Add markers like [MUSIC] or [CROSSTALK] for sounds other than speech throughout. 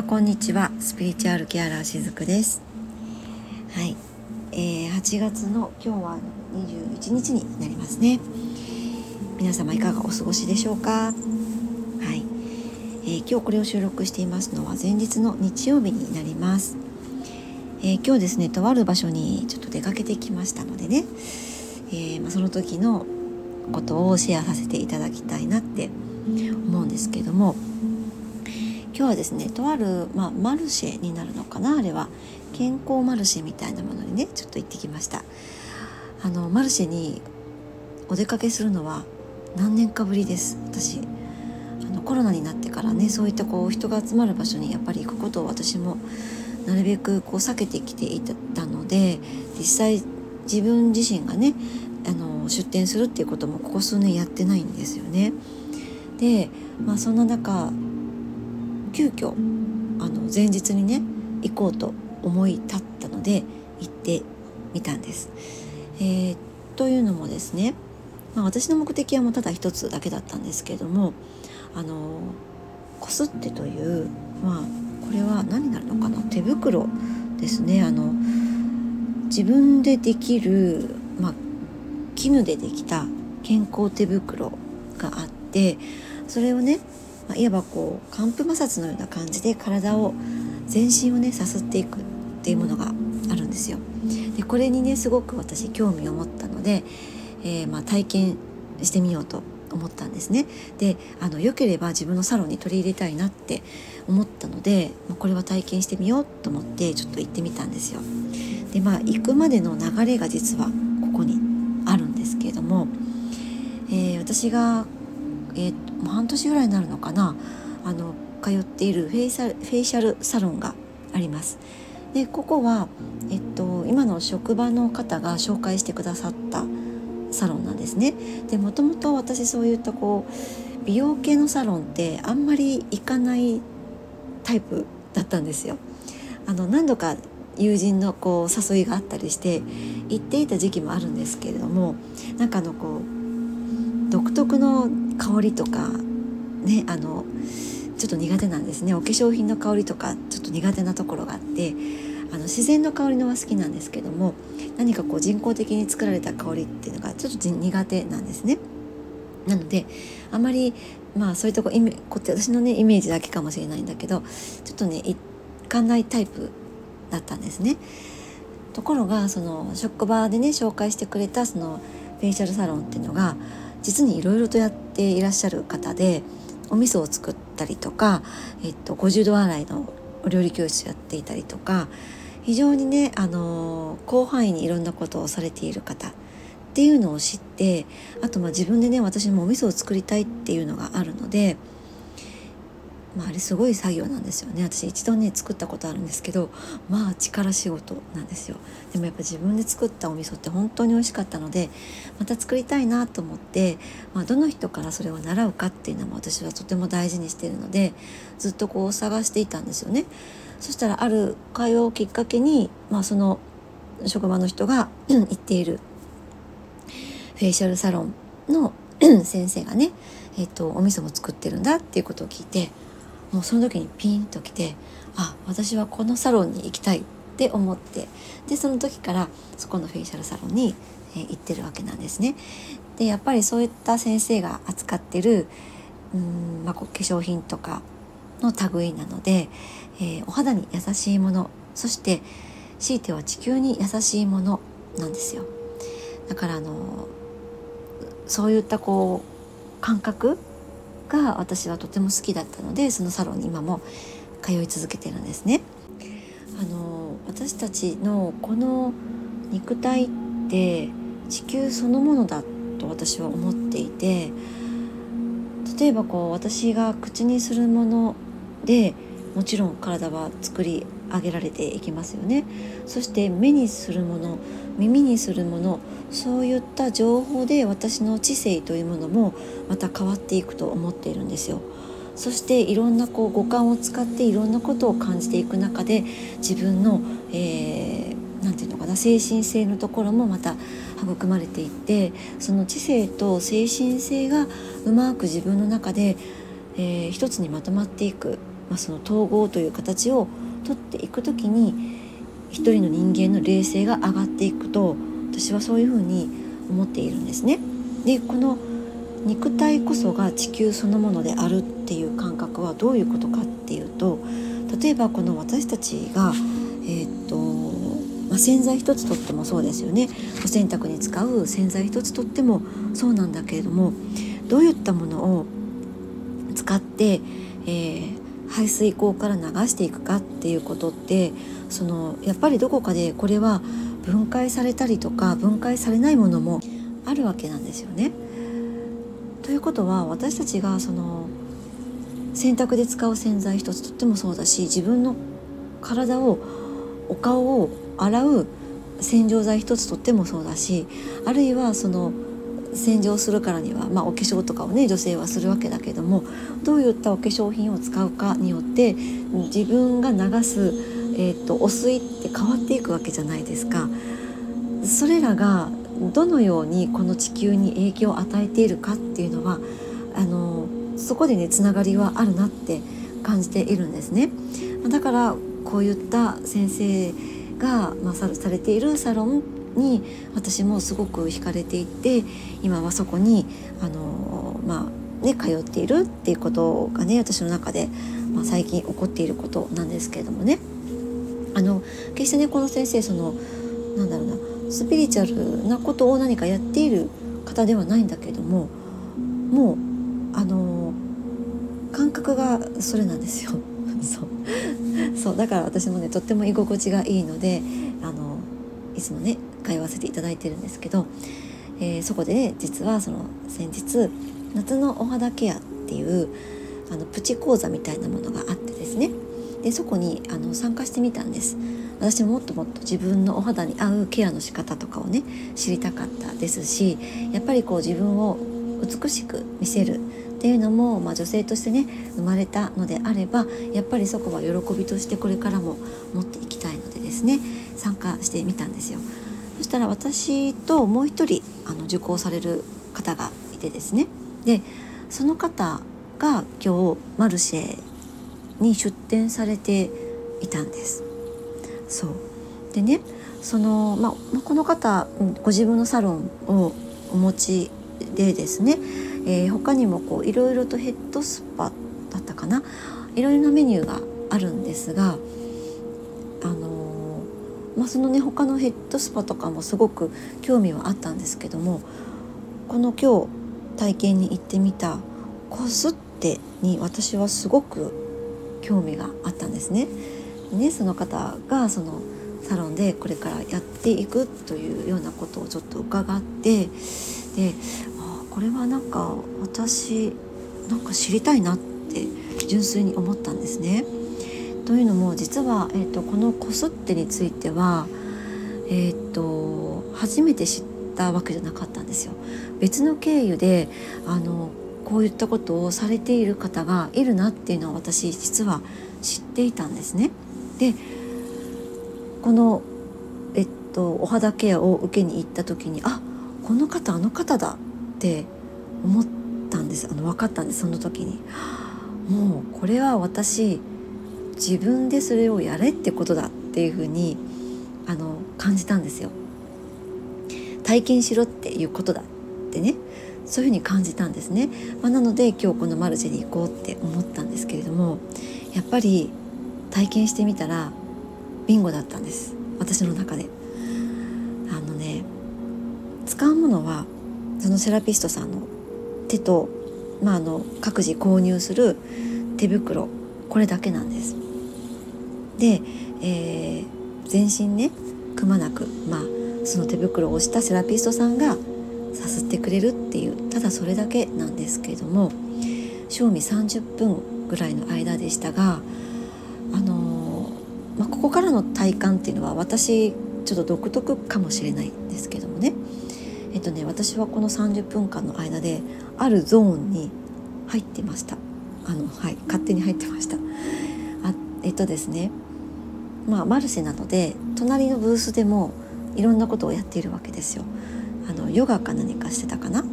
様こんにちは。スピリチュアルケアラーしずくです。はい、えー、8月の今日は21日になりますね。皆様いかがお過ごしでしょうか？はい、えー、今日これを収録していますのは前日の日曜日になります、えー、今日ですねとある場所にちょっと出かけてきましたのでね、えーまあ、その時のことをシェアさせていただきたいなって思うんですけども。今日はですねとある、まあ、マルシェになるのかな？あれは。健康マルシェみたいなものにねちょっと行ってきました。あのマルシェにお出かけするのは何年かぶりです。私あのコロナになってからねそういったこう人が集まる場所にやっぱり行くことを私もなるべくこう避けてきていたので実際自分自身がねあの出店するっていうこともここ数年やってないんですよね。で、まあ、そんな中急遽あの前日にね行こうと思い立ったので行ってみたんです。えー、というのもですね、まあ、私の目的はもうただ一つだけだったんですけれどもあのこすってというまあこれは何になるのかな？手袋ですねあの自分でできる、まあ、絹でできた健康手袋があってそれをねまあ、いわばこう寒風摩擦のような感じで体を全身をねさすっていくっていうものがあるんですよ。でこれにねすごく私興味を持ったので、えー、まあ、体験してみようと思ったんですね。であの良ければ自分のサロンに取り入れたいなって思ったのでこれは体験してみようと思ってちょっと行ってみたんですよ。でまあ行くまでの流れが実はここにあるんですけれども、えー、私がえー、もう半年ぐらいになるのかな？あの通っているフェイサフェイシャルサロンがあります。でここは、えっと、今の職場の方が紹介してくださったサロンなんですね。でもともと私そういったこう美容系のサロンってあんまり行かないタイプだったんですよ。あの何度か友人のこう誘いがあったりして行っていた時期もあるんですけれどもなんかあのこう独特の香りとかねあのちょっと苦手なんですねお化粧品の香りとかちょっと苦手なところがあってあの自然の香りのは好きなんですけども何かこう人工的に作られた香りっていうのがちょっと苦手なんですね。なのであまりまあそういうとこイメこって私のねイメージだけかもしれないんだけどちょっとねいかないタイプだったんですね。ところがその職場でね紹介してくれたそのフェイシャルサロンっていうのが実にいろいろとやっていらっしゃる方でお味噌を作ったりとか、えっと、50度洗いのお料理教室やっていたりとか非常にね、あの広範囲にいろんなことをされている方っていうのを知ってあとまあ自分でね私もお味噌を作りたいっていうのがあるのでまあ、あれすごい作業なんですよね。私一度ね作ったことあるんですけどまあ力仕事なんですよ。でもやっぱ自分で作ったお味噌って本当に美味しかったのでまた作りたいなと思って、まあ、どの人からそれを習うかっていうのも私はとても大事にしているのでずっとこう探していたんですよね。そしたらある会話をきっかけに、まあ、その職場の人が [CLEARS THROAT] 行っているフェイシャルサロンの [CLEARS THROAT] 先生がね、えっと、お味噌も作ってるんだっていうことを聞いてもうその時にピンときてあ私はこのサロンに行きたいって思ってでその時からそこのフェイシャルサロンに、え行ってるわけなんですね。でやっぱりそういった先生が扱ってるうん、まあ、化粧品とかの類なので、えー、お肌に優しいものそして強いては地球に優しいものなんですよ。だからあのそういったこう感覚が私はとても好きだったのでそのサロンに今も通い続けてるんですね。あの私たちのこの肉体って地球そのものだと私は思っていて例えばこう私が口にするものでもちろん体は作り上げられていきますよねそして目にするもの耳にするものそういった情報で私の知性というものもまた変わっていくと思っているんですよ。そしていろんなこう五感を使っていろんなことを感じていく中で自分の、えー、なんていうのかな精神性のところもまた育まれていってその知性と精神性がうまく自分の中で、えー、一つにまとまっていくまあ、その統合という形をとっていく時に一人の人間の冷静が上がっていくと私はそういうふうに思っているんですね。でこの肉体こそが地球そのものであるっていう感覚はどういうことかっていうと例えばこの私たちが、えー、っとまあ、洗剤一つとってもそうですよねお洗濯に使う洗剤一つとってもそうなんだけれどもどういったものを使って、えー、排水口から流していくかっていうことってそのやっぱりどこかでこれは分解されたりとか分解されないものもあるわけなんですよね。ということは私たちがその洗濯で使う洗剤一つとってもそうだし自分の体をお顔を洗う洗浄剤一つとってもそうだしあるいはその洗浄するからには、まあ、お化粧とかをね女性はするわけだけどもどういったお化粧品を使うかによって自分が流す、えーと、お水って変わっていくわけじゃないですか。それらがどのようにこの地球に影響を与えているかっていうのはあのそこでねつながりはあるなって感じているんですね。だからこういった先生が、まあ、されているサロンに私もすごく惹かれていて今はそこにあの、まあね、通っているっていうことがね私の中で、まあ、最近起こっていることなんですけれどもね。あの決してねこの先生そのなんだろうなスピリチュアルなことを何かやっている方ではないんだけどももうあの感覚がそれなんですよ。[LAUGHS] そう。[LAUGHS] そう。だから私もねとっても居心地がいいのであのいつもね通わせていただいてるんですけど、えー、そこでね実はその先日夏のお肌ケアっていうあのプチ講座みたいなものがあってですねでそこにあの参加してみたんです私ももっともっと自分のお肌に合うケアの仕方とかをね知りたかったですしやっぱりこう自分を美しく見せるっていうのも、まあ、女性としてね生まれたのであればやっぱりそこは喜びとしてこれからも持っていきたいのでですね参加してみたんですよ。そしたら私ともう一人あの受講される方がいてですね。でその方が今日マルシェに出店されていたんです。そう。でねその、まあ、この方ご自分のサロンをお持ちでですね、えー、他にもこういろいろとヘッドスパだったかな。いろいろなメニューがあるんですが、そのね他のヘッドスパとかもすごく興味はあったんですけどもこの今日体験に行ってみたコスってに私はすごく興味があったんですね。ねその方がそのサロンでこれからやっていくというようなことをちょっと伺ってでこれはなんか私なんか知りたいなって純粋に思ったんですね。というのも実は、えーと、このこすってについては、えーと、初めて知ったわけじゃなかったんですよ。別の経由であのこういったことをされている方がいるなっていうのは私実は知っていたんですね。でこの、えっと、お肌ケアを受けに行った時にあこの方あの方だって思ったんですあの分かったんですその時にもうこれは私自分でそれをやれってことだっていうふうにあの感じたんですよ。体験しろっていうことだってね。そういうふうに感じたんですね、まあ、なので今日このマルシェに行こうって思ったんですけれどもやっぱり体験してみたらビンゴだったんです。私の中で。あのね使うものはそのセラピストさんの手と、まあ、あの各自購入する手袋これだけなんです。で、えー、全身ねくまなく、まあ、その手袋をしたセラピストさんがさすってくれるっていうただそれだけなんですけれども賞味30分ぐらいの間でしたが、あのー、まあ、ここからの体感っていうのは私ちょっと独特かもしれないんですけどもね。えっとね私はこの30分間の間であるゾーンに入ってました。あのはい勝手に入ってました。あえっとですねまあマルシェなので隣のブースでもいろんなことをやっているわけですよ。あのヨガか何かしてたかな？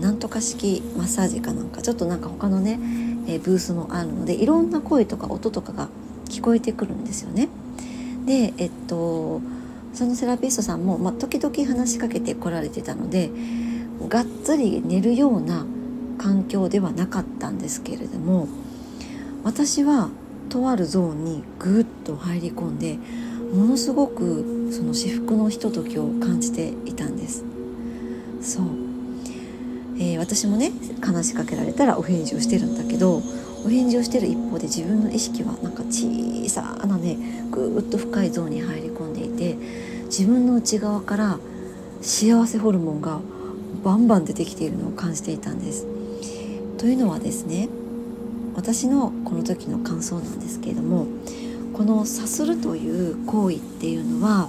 なんとか式マッサージかなんか。ちょっとなんか他のねえ、ブースもあるのでいろんな声とか音とかが聞こえてくるんですよね。でえっとそのセラピストさんも、まあ、時々話しかけてこられてたのでがっつり寝るような環境ではなかったんですけれども私はとあるゾーンにぐっと入り込んでものすごくその至福のひとときを感じていたんですそう、えー、私もね話しかけられたらお返事をしてるんだけどお返事をしてる一方で自分の意識はなんか小さなねぐっと深いゾーンに入り込んでいて自分の内側から幸せホルモンがバンバン出てきているのを感じていたんです。というのはですね私のこの時の感想なんですけれどもこの「さする」という行為っていうのは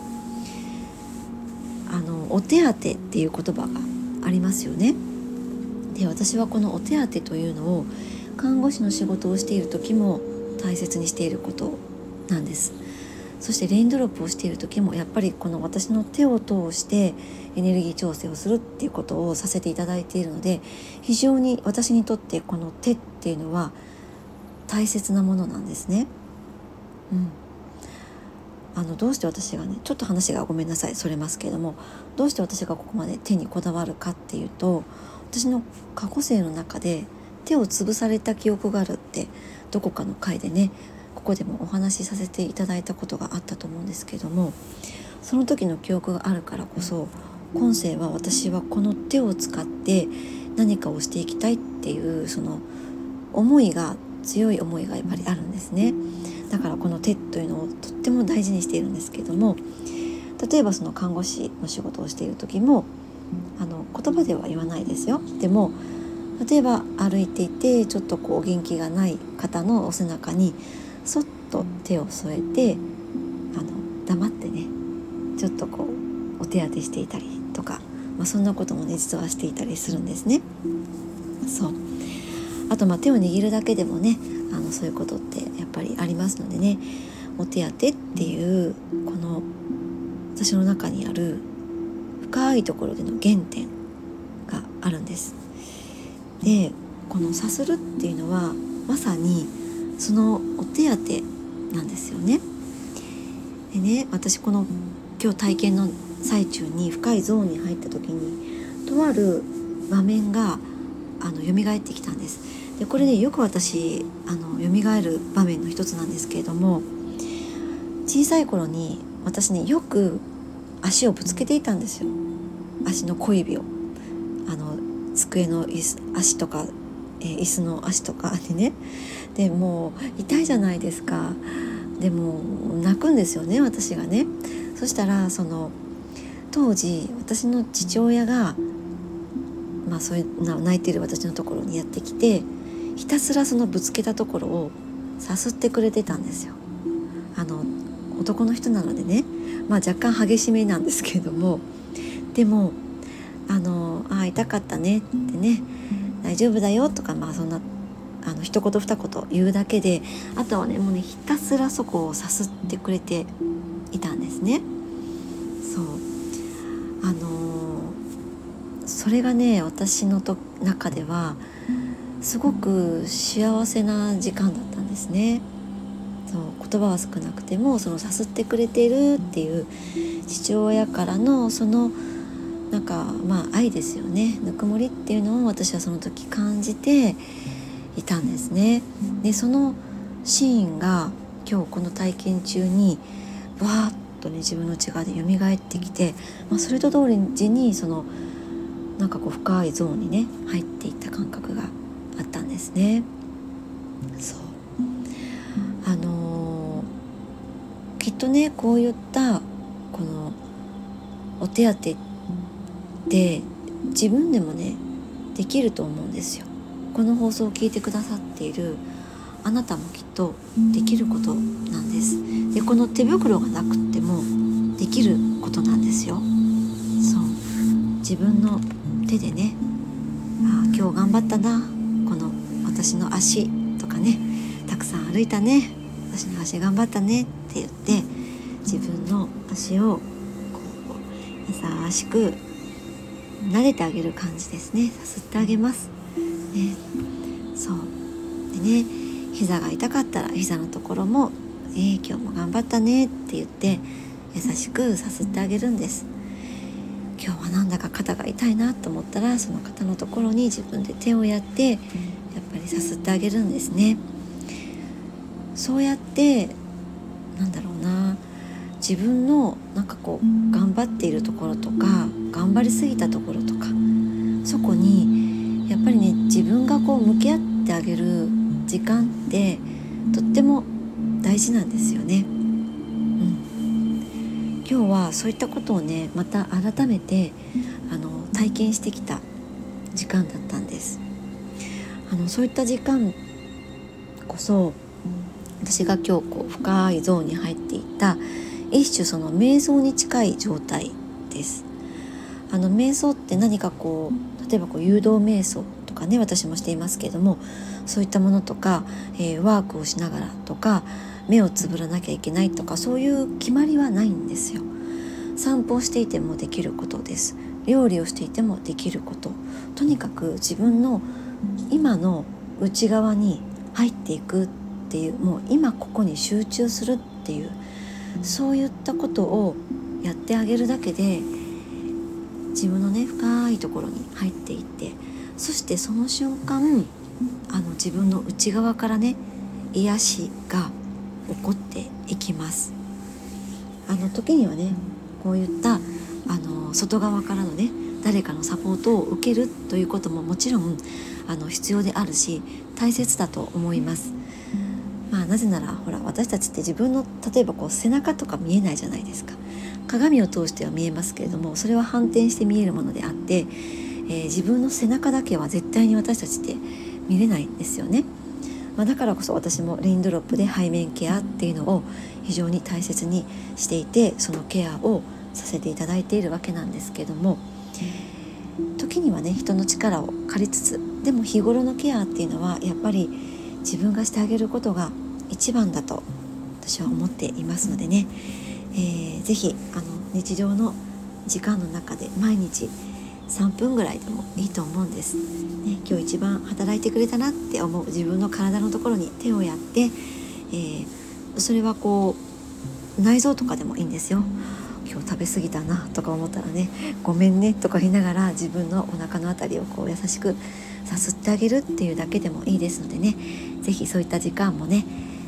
あのお手当てっていう言葉がありますよね。で私はこのお手当というのを看護師の仕事をしている時も大切にしていることなんですそしてレインドロップをしている時もやっぱりこの私の手を通してエネルギー調整をするっていうことをさせていただいているので非常に私にとってこの手っていうのは大切なものなんですね。うん、あのどうして私がねちょっと話がごめんなさいそれますけれどもどうして私がここまで手にこだわるかっていうと私の過去生の中で手を潰された記憶があるってどこかの回でねここでもお話しさせていただいたことがあったと思うんですけどもその時の記憶があるからこそ今世は私はこの手を使って何かをしていきたいっていうその思いが強い思いがやっぱりあるんですねだからこの手というのをとっても大事にしているんですけども例えばその看護師の仕事をしている時もあの言葉では言わないですよでも例えば歩いていてちょっとこう元気がない方のお背中にそっと手を添えてあの黙ってねちょっとこうお手当てしていたりとか、まあ、そんなこともね実はしていたりするんですね。あとまあ手を握るだけでもねあのそういうことってやっぱりありますのでねお手当てっていうこの私の中にある深いところでの原点があるんです。でこのさするっていうのはまさにそのお手当てなんですよね。でね私この今日体験の最中に深いゾーンに入った時にとある場面があの蘇ってきたんです。でこれねよく私あの蘇る場面の一つなんですけれども小さい頃に私ねよく足をぶつけていたんですよ。足の小指を。あの机の椅子足とか、えー、椅子の足とかでね。でもう痛いじゃないですか。でも泣くんですよね私がね。そしたらその当時私の父親がまあそういう泣いてる私のところにやってきてひたすらそのぶつけたところをさすってくれてたんですよ。あの男の人なのでね、まあ、若干激しめなんですけれどもでもあのあ痛かったねってね大丈夫だよとかまあそんなあの一言二言言うだけであとはねもうねひたすらそこをさすってくれていたんですね。そうあのそれがね私のと中ではすごく幸せな時間だったんですね。そう言葉は少なくてもそのさすってくれてるっていう父親からのそのなんかまあ愛ですよねぬくもりっていうのを私はその時感じていたんですね。でそのシーンが今日この体験中にわーっとね自分の内側で蘇ってきて、まあ、それと同時にそのなんかこう深いゾーンにね入っていった感覚がですね。そう。あのー、きっとねこういったこのお手当って自分でもねできると思うんですよ。この放送を聞いてくださっているあなたもきっとできることなんです。でこの手袋がなくってもできることなんですよ。そう。自分の手でねあ今日頑張ったな私の足とかねたくさん歩いたね私の足頑張ったねって言って自分の足をこう優しく撫でてあげる感じですね。さすってあげます、ね、そう。でね膝が痛かったら膝のところも「えー、今日も頑張ったね」って言って優しくさすってあげるんです。今日はなんだか肩が痛いなと思ったらその肩のところに自分で手をやってやっぱりさすってあげるんですねそうやってなんだろうな自分のなんかこう頑張っているところとか頑張りすぎたところとかそこにやっぱりね自分がこう向き合ってあげる時間ってとっても大事なんですよね。うん、今日はそういったことをねまた改めてあの体験してきた時間だったんです。あのそういった時間こそ私が今日こう深いゾーンに入っていった一種その瞑想に近い状態です。あの瞑想って何かこう例えばこう誘導瞑想とかね私もしていますけれどもそういったものとか、えー、ワークをしながらとか目をつぶらなきゃいけないとかそういう決まりはないんですよ。散歩をしていてもできることです料理をしていてもできることとにかく自分の今の内側に入っていくっていうもう今ここに集中するっていうそういったことをやってあげるだけで自分のね深いところに入っていってそしてその瞬間あの自分の内側からね癒しが起こっていきます。あの時にはねこういったあの外側からのね誰かのサポートを受けるということももちろんあの必要であるし大切だと思います。まあ、なぜならほら私たちって自分の例えばこう背中とか見えないじゃないですか鏡を通しては見えますけれどもそれは反転して見えるものであって、えー、自分の背中だけは絶対に私たちって見れないんですよね、まあ、だからこそ私もレインドロップで背面ケアっていうのを非常に大切にしていてそのケアをさせていただいているわけなんですけども時にはね人の力を借りつつでも日頃のケアっていうのはやっぱり自分がしてあげることが一番だと私は思っていますのでね、えー、ぜひあの日常の時間の中で毎日3分ぐらいでもいいと思うんです、ね、今日一番働いてくれたなって思う自分の体のところに手をやって、えー、それはこう内臓とかでもいいんですよ。今日食べ過ぎたなとか思ったらねごめんねとか言いながら自分のお腹の辺りをこう優しくさすってあげるっていうだけでもいいですのでね是非そういった時間もね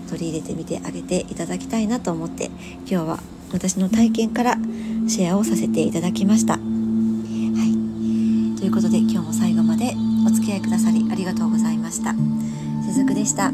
取り入れてみてあげていただきたいなと思って今日は私の体験からシェアをさせていただきました。はい、ということで今日も最後までお付き合いくださりありがとうございました。しずくでした。